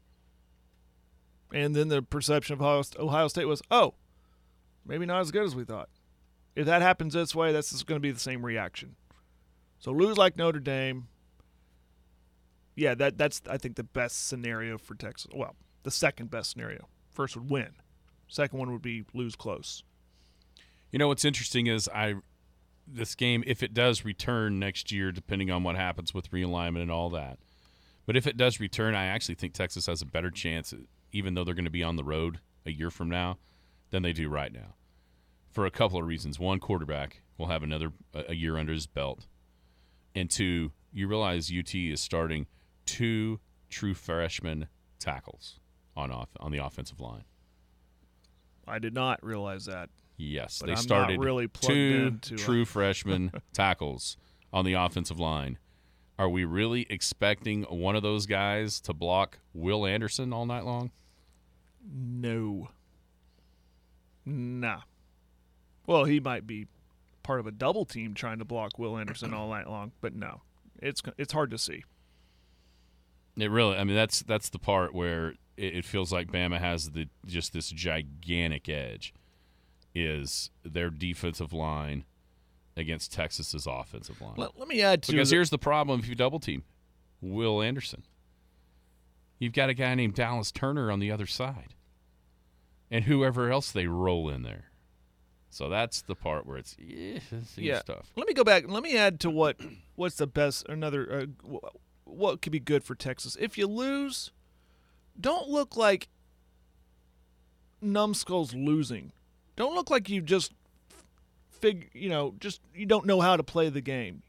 And then the perception of Ohio, Ohio State was, oh, maybe not as good as we thought. If that happens this way, that's going to be the same reaction. So lose like Notre Dame. Yeah, that that's I think the best scenario for Texas. Well, the second best scenario. First would win. Second one would be lose close. You know what's interesting is I this game if it does return next year, depending on what happens with realignment and all that. But if it does return, I actually think Texas has a better chance, even though they're going to be on the road a year from now, than they do right now. for a couple of reasons. One, quarterback will have another a year under his belt, and two, you realize UT is starting two true freshman tackles on off on the offensive line. I did not realize that. Yes, But they I'm started really two uh, true freshman tackles on the offensive line. Are we really expecting one of those guys to block Will Anderson all night long? No. Nah. Well, he might be part of a double team trying to block Will Anderson all night long, but no, it's it's hard to see. It really, I mean, that's that's the part where it, it feels like Bama has the just this gigantic edge, is their defensive line against Texas's offensive line. Let, let me add to because the- here's the problem: if you double team Will Anderson, you've got a guy named Dallas Turner on the other side, and whoever else they roll in there. So that's the part where it's yeah, yeah. tough. Let me go back. Let me add to what what's the best another uh, what could be good for Texas. If you lose, don't look like numbskulls losing. Don't look like you just fig you know just you don't know how to play the game.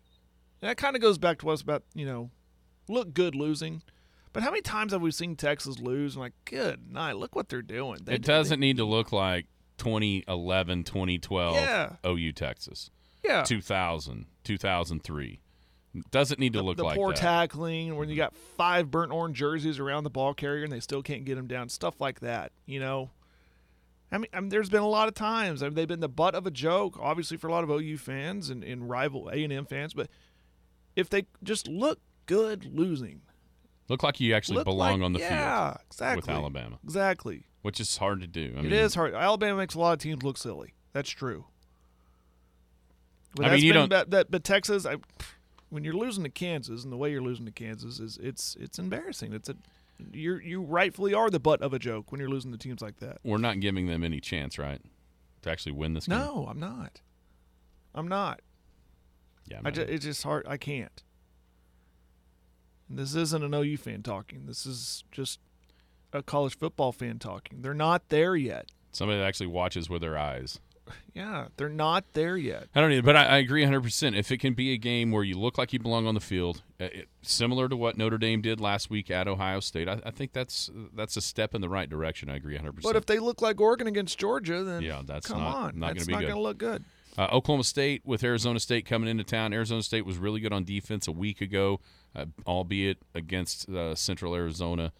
And that kind of goes back to us about you know look good losing. But how many times have we seen Texas lose? And like, good night, look what they're doing. They, it doesn't need to look like 2011, 2012 Yeah. OU Texas, yeah. 2000, 2003. Doesn't need to look like the like poor that. tackling when you mm-hmm. got five burnt orange jerseys around the ball carrier and they still can't get him down stuff like that you know? I mean, I mean there's been a lot of times I mean, they've been the butt of a joke obviously for a lot of OU fans and, and rival A&M fans but if they just look good losing. Look like you actually look belong like- on the yeah, field exactly. With Alabama, exactly. Which is hard to do. I It mean, is hard. Alabama makes a lot of teams look silly. That's true. But I mean, you been- don't- but, but Texas I when you're losing to Kansas and the way you're losing to Kansas is it's it's embarrassing. It's a you you rightfully are the butt of a joke when you're losing to teams like that. We're not giving them any chance, right, to actually win this game. No, I'm not. I'm not. Yeah, I man. ju- it's just hard. I can't. And this isn't an OU fan talking. This is just a college football fan talking. They're not there yet. somebody that actually watches with their eyes. Yeah, they're not there yet. I don't either, but I, I agree 100%. If it can be a game where you look like you belong on the field, uh, it, similar to what Notre Dame did last week at Ohio State, I, I think that's that's a step in the right direction. I agree 100%. But if they look like Oregon against Georgia, then Yeah, that's come not- on, not gonna that's be not good. to look good. Uh, Oklahoma State with Arizona State coming into town. Arizona State was really good on defense a week ago, uh, albeit against uh, Central Arizona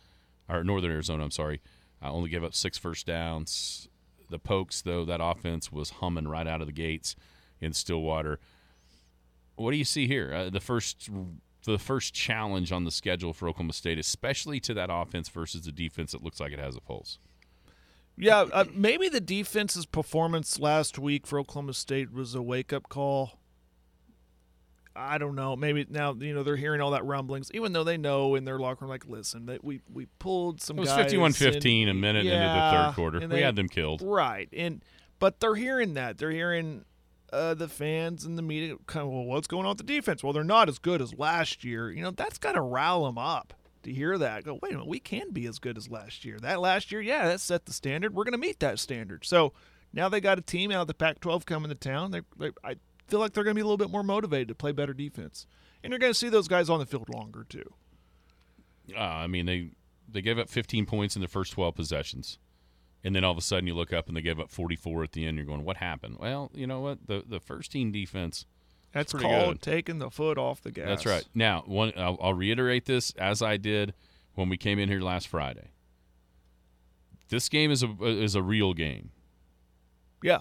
or Northern Arizona. I'm sorry. I only gave up six first downs. The Pokes, though, that offense was humming right out of the gates in Stillwater. What do you see here? Uh, the first, the first challenge on the schedule for Oklahoma State, especially to that offense versus the defense that looks like it has a pulse. Yeah, uh, maybe the defense's performance last week for Oklahoma State was a wake up call. I don't know. Maybe now you know they're hearing all that rumblings, even though they know in their locker room, like, listen, that we we pulled some. It was guys 51-15 and- a minute into the third quarter. and We had them killed. right, and but they're hearing that they're hearing uh, the fans and the media kind of well, what's going on with the defense? Well, they're not as good as last year. You know, that's got to rile them up to hear that. Go, wait a minute, we can be as good as last year. That last year, yeah, that set the standard. We're going to meet that standard. So now they got a team out of the Pac-12 coming to town. They, they I feel like they're going to be a little bit more motivated to play better defense, and you're going to see those guys on the field longer too. Uh, I mean, they they gave up 15 points in their first 12 possessions, and then all of a sudden you look up and they gave up 44 at the end. You're going, what happened? Well, you know what? The the first team defense. That's called good. taking the foot off the gas. That's right. Now, one I'll, I'll reiterate this as I did when we came in here last Friday. This game is a is a real game. Yeah.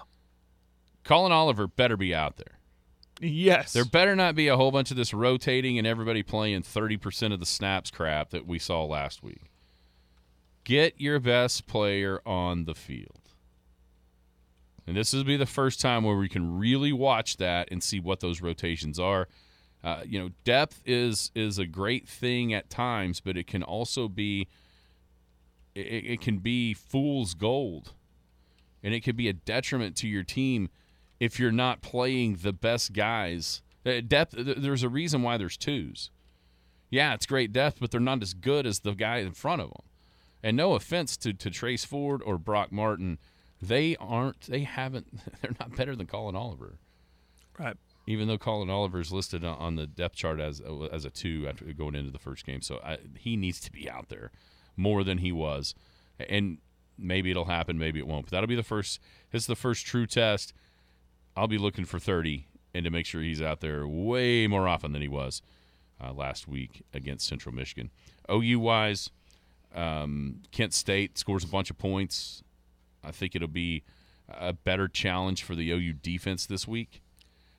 Collin Oliver better be out there. Yes. There better not be a whole bunch of this rotating and everybody playing 30% of the snaps crap that we saw last week. Get your best player on the field. And this will be the first time where we can really watch that and see what those rotations are. Uh, you know, depth is is a great thing at times, but it can also be it, it can be fool's gold, and it could be a detriment to your team if you're not playing the best guys. Uh, Depth. There's a reason why there's twos. Yeah, it's great depth, but they're not as good as the guy in front of them. And no offense to, to Trace Ford or Brock Martin, They aren't. They haven't. They're not better than Collin Oliver. Right. Even though Collin Oliver is listed on- the depth chart as as a two after going into the first game, so I, he needs to be out there more than he was, and maybe it'll happen, maybe it won't. But that'll be the first. Is the first true test. I'll be looking for thirty and to make sure he's out there way more often than he was uh, last week against Central Michigan. OU wise, um, Kent State scores a bunch of points. I think it'll be a better challenge for the OU defense this week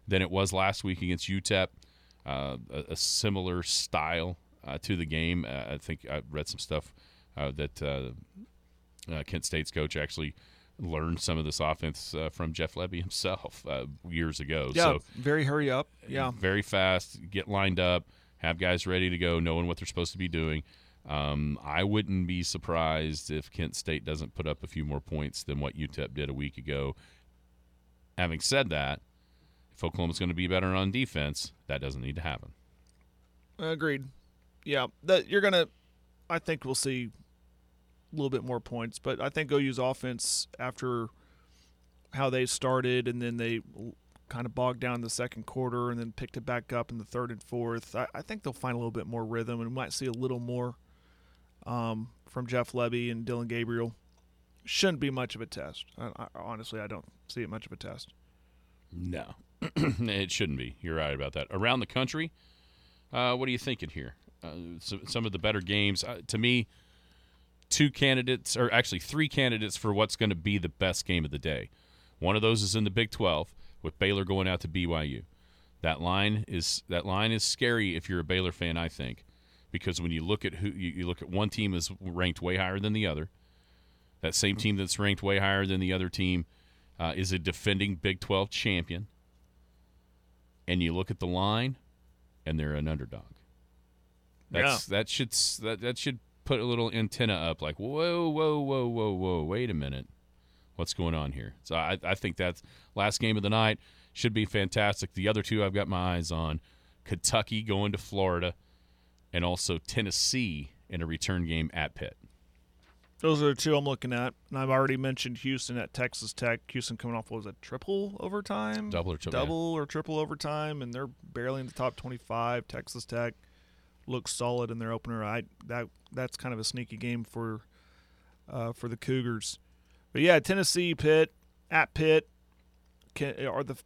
than it was last week against UTEP. Uh, a, a similar style uh, to the game. Uh, I think I read some stuff uh, that uh, Kent State's coach actually learned some of this offense uh, from Jeff Lebby himself uh, years ago. Yeah. So very hurry up. Yeah. very fast, get lined up, have guys ready to go, knowing what they're supposed to be doing. Um, I wouldn't be surprised if Kent State doesn't put up a few more points than what UTEP did a week ago. Having said that, if Oklahoma's going to be better on defense, that doesn't need to happen. Agreed. Yeah, that you're gonna. I think we'll see little bit more points, but I think OU's offense after how they started and then they kind of bogged down the second quarter and then picked it back up in the third and fourth. I, I think they'll find a little bit more rhythm and might see a little more um, from Jeff Lebby and Dillon Gabriel. Shouldn't be much of a test. I, I, honestly, I don't see it much of a test. No, it shouldn't be. You're right about that. Around the country, uh, what are you thinking here? Uh, so, some of the better games uh, to me. Two candidates, or actually three candidates for what's going to be the best game of the day. One of those is in the Big 12 with Baylor going out to BYU. That line is that line is scary if you're a Baylor fan. I think because when you look at who you, you look at one team is ranked way higher than the other. That same team that's ranked way higher than the other team uh, is a defending Big 12 champion. And you look at the line, and they're an underdog. That's that should that that should put a little antenna up, like whoa, whoa, whoa, whoa, whoa, wait a minute, what's going on here? So I I think that's last game of the night should be fantastic. The other two I've got my eyes on: Kentucky going to Florida, and also Tennessee in a return game at Pitt. Those are the two I'm looking at, and I've already mentioned Houston at Texas Tech. Houston coming off what was it triple overtime, Double or triple, yeah. double or triple overtime, and they're barely in the top 25. Texas Tech looks solid in their opener. I that that's kind of a sneaky game for uh, for the Cougars. But yeah, Tennessee, Pitt at Pitt. Can, are the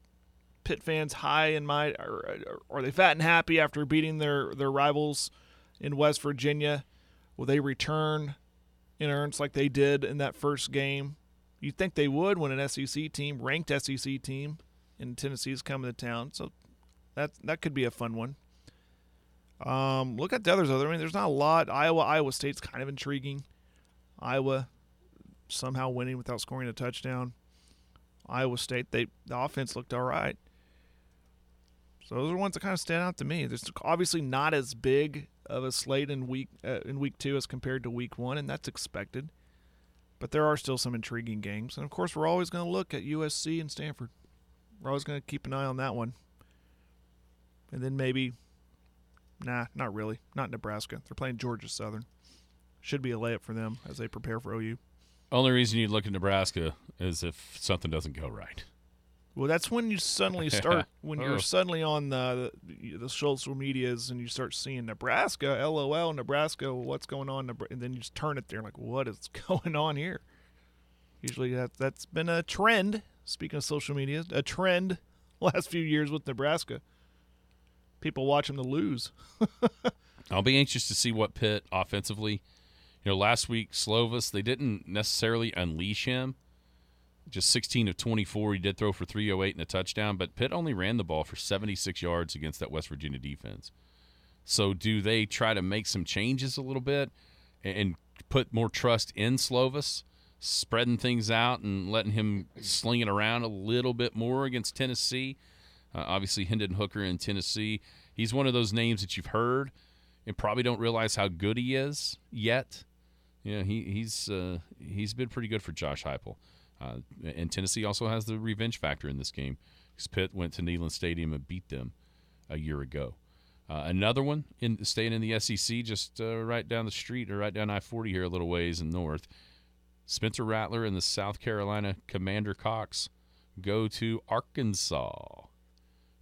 Pitt fans high in my? Are, are they fat and happy after beating their their rivals in West Virginia? Will they return? in earnest like they did in that first game. You'd think they would when an SEC team, ranked SEC team, in Tennessee is coming to town. So that that could be a fun one. Um, look at the others. Other, I mean, there's not a lot. Iowa, Iowa State's kind of intriguing. Iowa somehow winning without scoring a touchdown. Iowa State, they the offense looked all right. So those are ones that kind of stand out to me. There's obviously not as big of a slate in week uh, in week two as compared to week one, and that's expected. But there are still some intriguing games, and of course, we're always going to look at USC and Stanford. We're always going to keep an eye on that one, and then maybe, nah, not really, not Nebraska. They're playing Georgia Southern. Should be a layup for them as they prepare for OU. Only reason you'd look at Nebraska is if something doesn't go right. Well, that's when you suddenly start when Oh. you're suddenly on the the social medias and you start seeing Nebraska, LOL, Nebraska, what's going on? And then you just turn it there, like, what is going on here? Usually that that's been a trend. Speaking of social media, a trend last few years with Nebraska. People watch them to lose. I'll be anxious to see what Pitt offensively. You know, last week Slovis they didn't necessarily unleash him. Just 16 of 24, he did throw for 308 and a touchdown, but Pitt only ran the ball for 76 yards against that West Virginia defense. So, do they try to make some changes a little bit and, and put more trust in Slovis, spreading things out and letting him sling it around a little bit more against Tennessee? Uh, obviously, Hendon Hooker in Tennessee, he's one of those names that you've heard and probably don't realize how good he is yet. Yeah, he, he's uh, he's been pretty good for Josh Heupel. Uh, and Tennessee also has the revenge factor in this game because Pitt went to Neyland Stadium and beat them a year ago. Uh, another one in staying in the SEC, just uh, right down the street or right down I forty here, a little ways in north. Spencer Rattler and the South Carolina Commander Cox go to Arkansas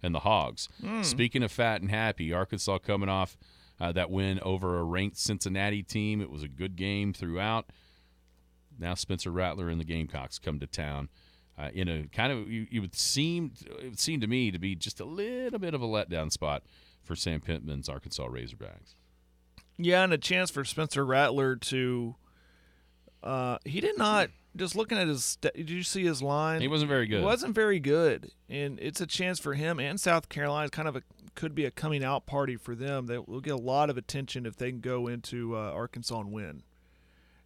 and the Hogs. Speaking of fat and happy, Arkansas coming off uh, that win over a ranked Cincinnati team. It was a good game throughout. Now Spencer Rattler and the Gamecocks come to town uh, in a kind of you, you would seem it would seem to me to be just a little bit of a letdown spot for Sam Pittman's Arkansas Razorbacks. Yeah, and a chance for Spencer Rattler to. Uh, he did not. Just looking at his, did you see his line? He wasn't very good. It wasn't very good, and it's a chance for him and South Carolina. It's kind of a could be a coming out party for them. They will get a lot of attention if they can go into uh, Arkansas and win.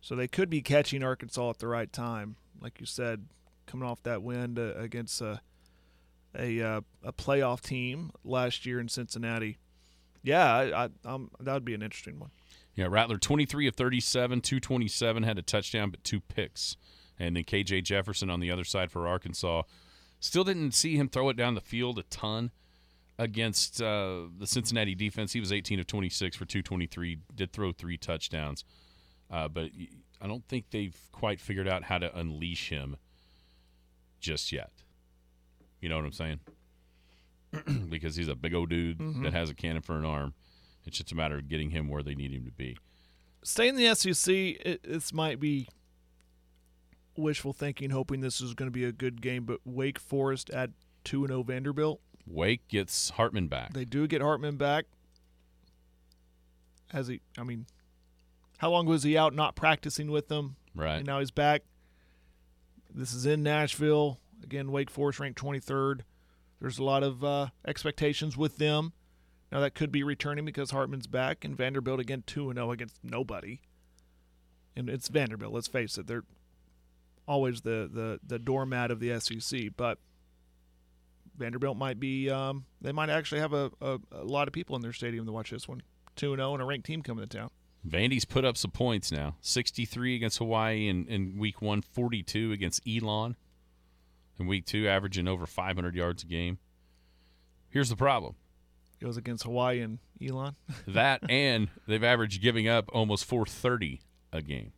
So they could be catching Arkansas at the right time, like you said, coming off that win to, against a a, uh, a playoff team last year in Cincinnati. Yeah, I, I, that would be an interesting one. Yeah, Rattler 23 of 37, 227, had a touchdown but two picks. And then KJ Jefferson on the other side for Arkansas. Still didn't see him throw it down the field a ton against uh, the Cincinnati defense. He was 18 of 26 for 223, did throw three touchdowns. Uh, but I don't think they've quite figured out how to unleash him just yet. You know what I'm saying? because he's a big old dude that has a cannon for an arm. It's just a matter of getting him where they need him to be. Stay in the SEC. It, this might be wishful thinking, hoping this is going to be a good game. But Wake Forest at two and zero Vanderbilt. Wake gets Hartman back. They do get Hartman back. Has he? I mean, how long was he out not practicing with them? Right. And now he's back. This is in Nashville. Again, Wake Forest ranked 23rd. There's a lot of uh, expectations with them. Now that could be returning because Hartman's back, and Vanderbilt again 2 0 against nobody. And it's Vanderbilt. Let's face it; they're always the the the doormat of the SEC. But Vanderbilt might be. Um, they might actually have a, a, a lot of people in their stadium to watch this one. 2 0 and a ranked team coming to town. Vandy's put up some points now 63 against Hawaii in, in week one, 42 against Elon. In week two, averaging over 500 yards a game. Here's the problem Goes against Hawaii and Elon. that and they've averaged giving up almost 430 a game.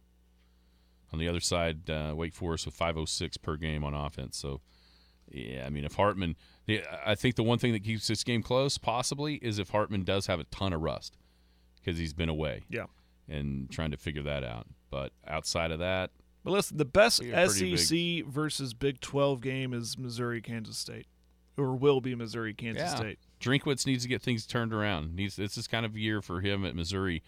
On the other side, uh, Wake Forest with 506 per game on offense. So, yeah, I mean, if Hartman, the, I think the one thing that keeps this game close, possibly, is if Hartman does have a ton of rust because he's been away yeah. and trying to figure that out. But outside of that, But listen, the best We are pretty SEC versus Big 12 game is Missouri Kansas State, or will be Missouri Kansas Yeah. State. Drinkwitz needs to get things turned around. Needs this is kind of year for him at Missouri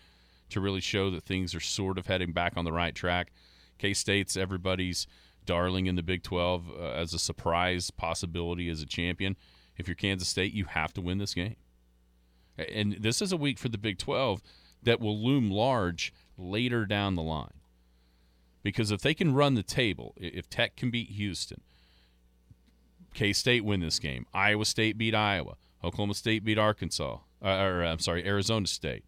to really show that things are sort of heading back on the right track. K State's everybody's darling in the Big 12 uh, as a surprise possibility as a champion. If you're Kansas State, you have to win this game. And this is a week for the Big 12 that will loom large later down the line. Because if they can run the table, if Tech can beat Houston, K State win this game. Iowa State beat Iowa. Oklahoma State beat Arkansas. Uh, or I'm sorry, Arizona State.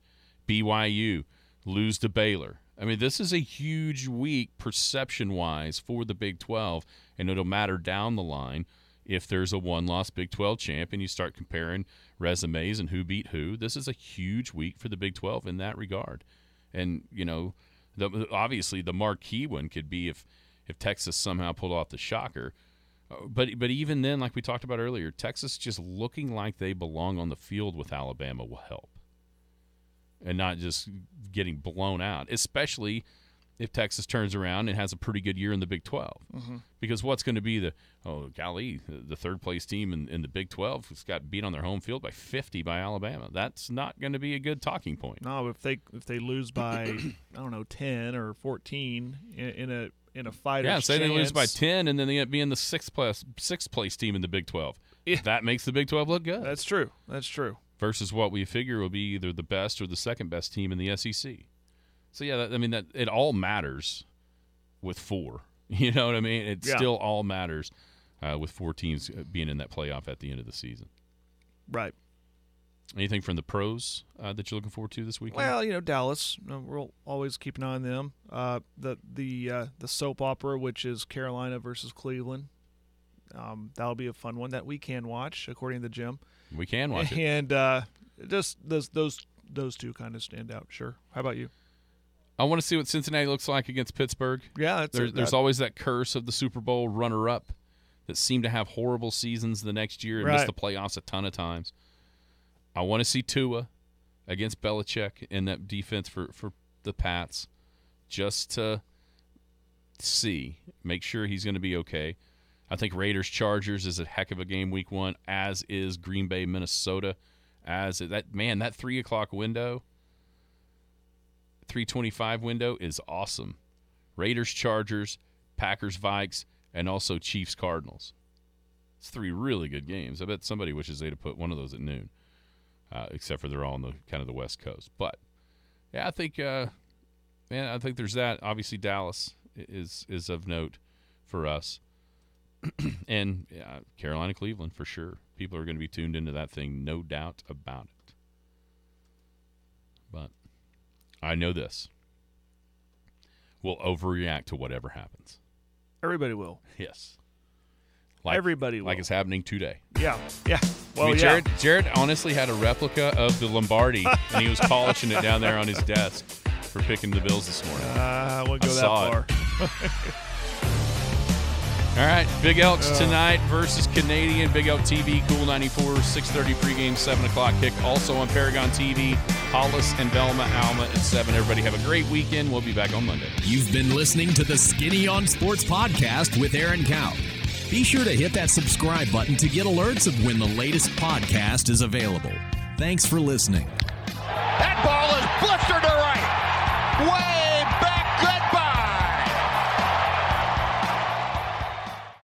BYU lose to Baylor. I mean, this is a huge week perception wise for the Big 12, and it'll matter down the line if there's a one loss Big 12 champ and you start comparing resumes and who beat who. This is a huge week for the Big 12 in that regard. And, you know, the, obviously the marquee one could be if, if Texas somehow pulled off the shocker. But but even then, like we talked about earlier, Texas just looking like they belong on the field with Alabama will help, and not just getting blown out. Especially if Texas turns around and has a pretty good year in the Big 12 mm-hmm. because what's going to be the oh golly the third place team in, in the Big Twelve has got beat on their home field by fifty by Alabama. That's not going to be a good talking point. No, if they if they lose by I don't know 10 or 14 in, in a in a fight. Yeah, say they lose by ten, and then they end up being the sixth place sixth place team in the Big Twelve. Yeah. That makes the Big Twelve look good. That's true. That's true. versus what we figure will be either the best or the second best team in the SEC. So yeah, that, I mean that it all matters with four. You know what I mean? It Yeah. still all matters uh, with four teams uh, being in that playoff at the end of the season. Right. Anything from the pros uh, that you're looking forward to this weekend? Well, you know Dallas. you know, We'll always keep an eye on them. Uh, the the uh, the soap opera, which is Carolina versus Cleveland. Um, that'll be a fun one that we can watch, according to Jim. we can watch it. And uh, just those those those two kind of stand out. Sure. How about you? I want to see what Cincinnati looks like against Pittsburgh. Yeah, that's There, a- there's always that curse of the Super Bowl runner-up that seem to have horrible seasons the next year and miss Right. the playoffs a ton of times. I want to see Tua against Belichick in that defense for for the Pats, just to see, make sure he's going to be okay. I think Raiders Chargers is a heck of a game week one, as is Green Bay Minnesota, as that man that three o'clock window, three twenty five window is awesome. Raiders Chargers, Packers Vikes, and also Chiefs Cardinals. It's three really good games. I bet somebody wishes they'd have put one of those at noon, uh, except for they're all on the kind of the West Coast. But yeah, I think uh, man, I think there's that. Obviously, Dallas is is of note for us, and yeah, Carolina, Cleveland for sure. People are going to be tuned into that thing, no doubt about it. But I know this: we'll overreact to whatever happens. Everybody will. Yes, Like, Everybody like it's happening today. Yeah. Yeah. Well, I mean, yeah. Jared, Jared honestly had a replica of the Lombardi, and he was polishing it down there on his desk for picking the Bills this morning. Uh, I wouldn't I go that saw far. All right, Big Elks tonight versus Canadian. Big Elk TV, Cool 94, 6.30 pregame, 7 o'clock kick. Also on Paragon TV, Hollis and Velma Alma at 7. Everybody have a great weekend. We'll be back on Monday. You've been listening to the Skinny on Sports podcast with Aaron Cow. Be sure to hit that subscribe button to get alerts of when the latest podcast is available. Thanks for listening. That ball is blistered to right. Well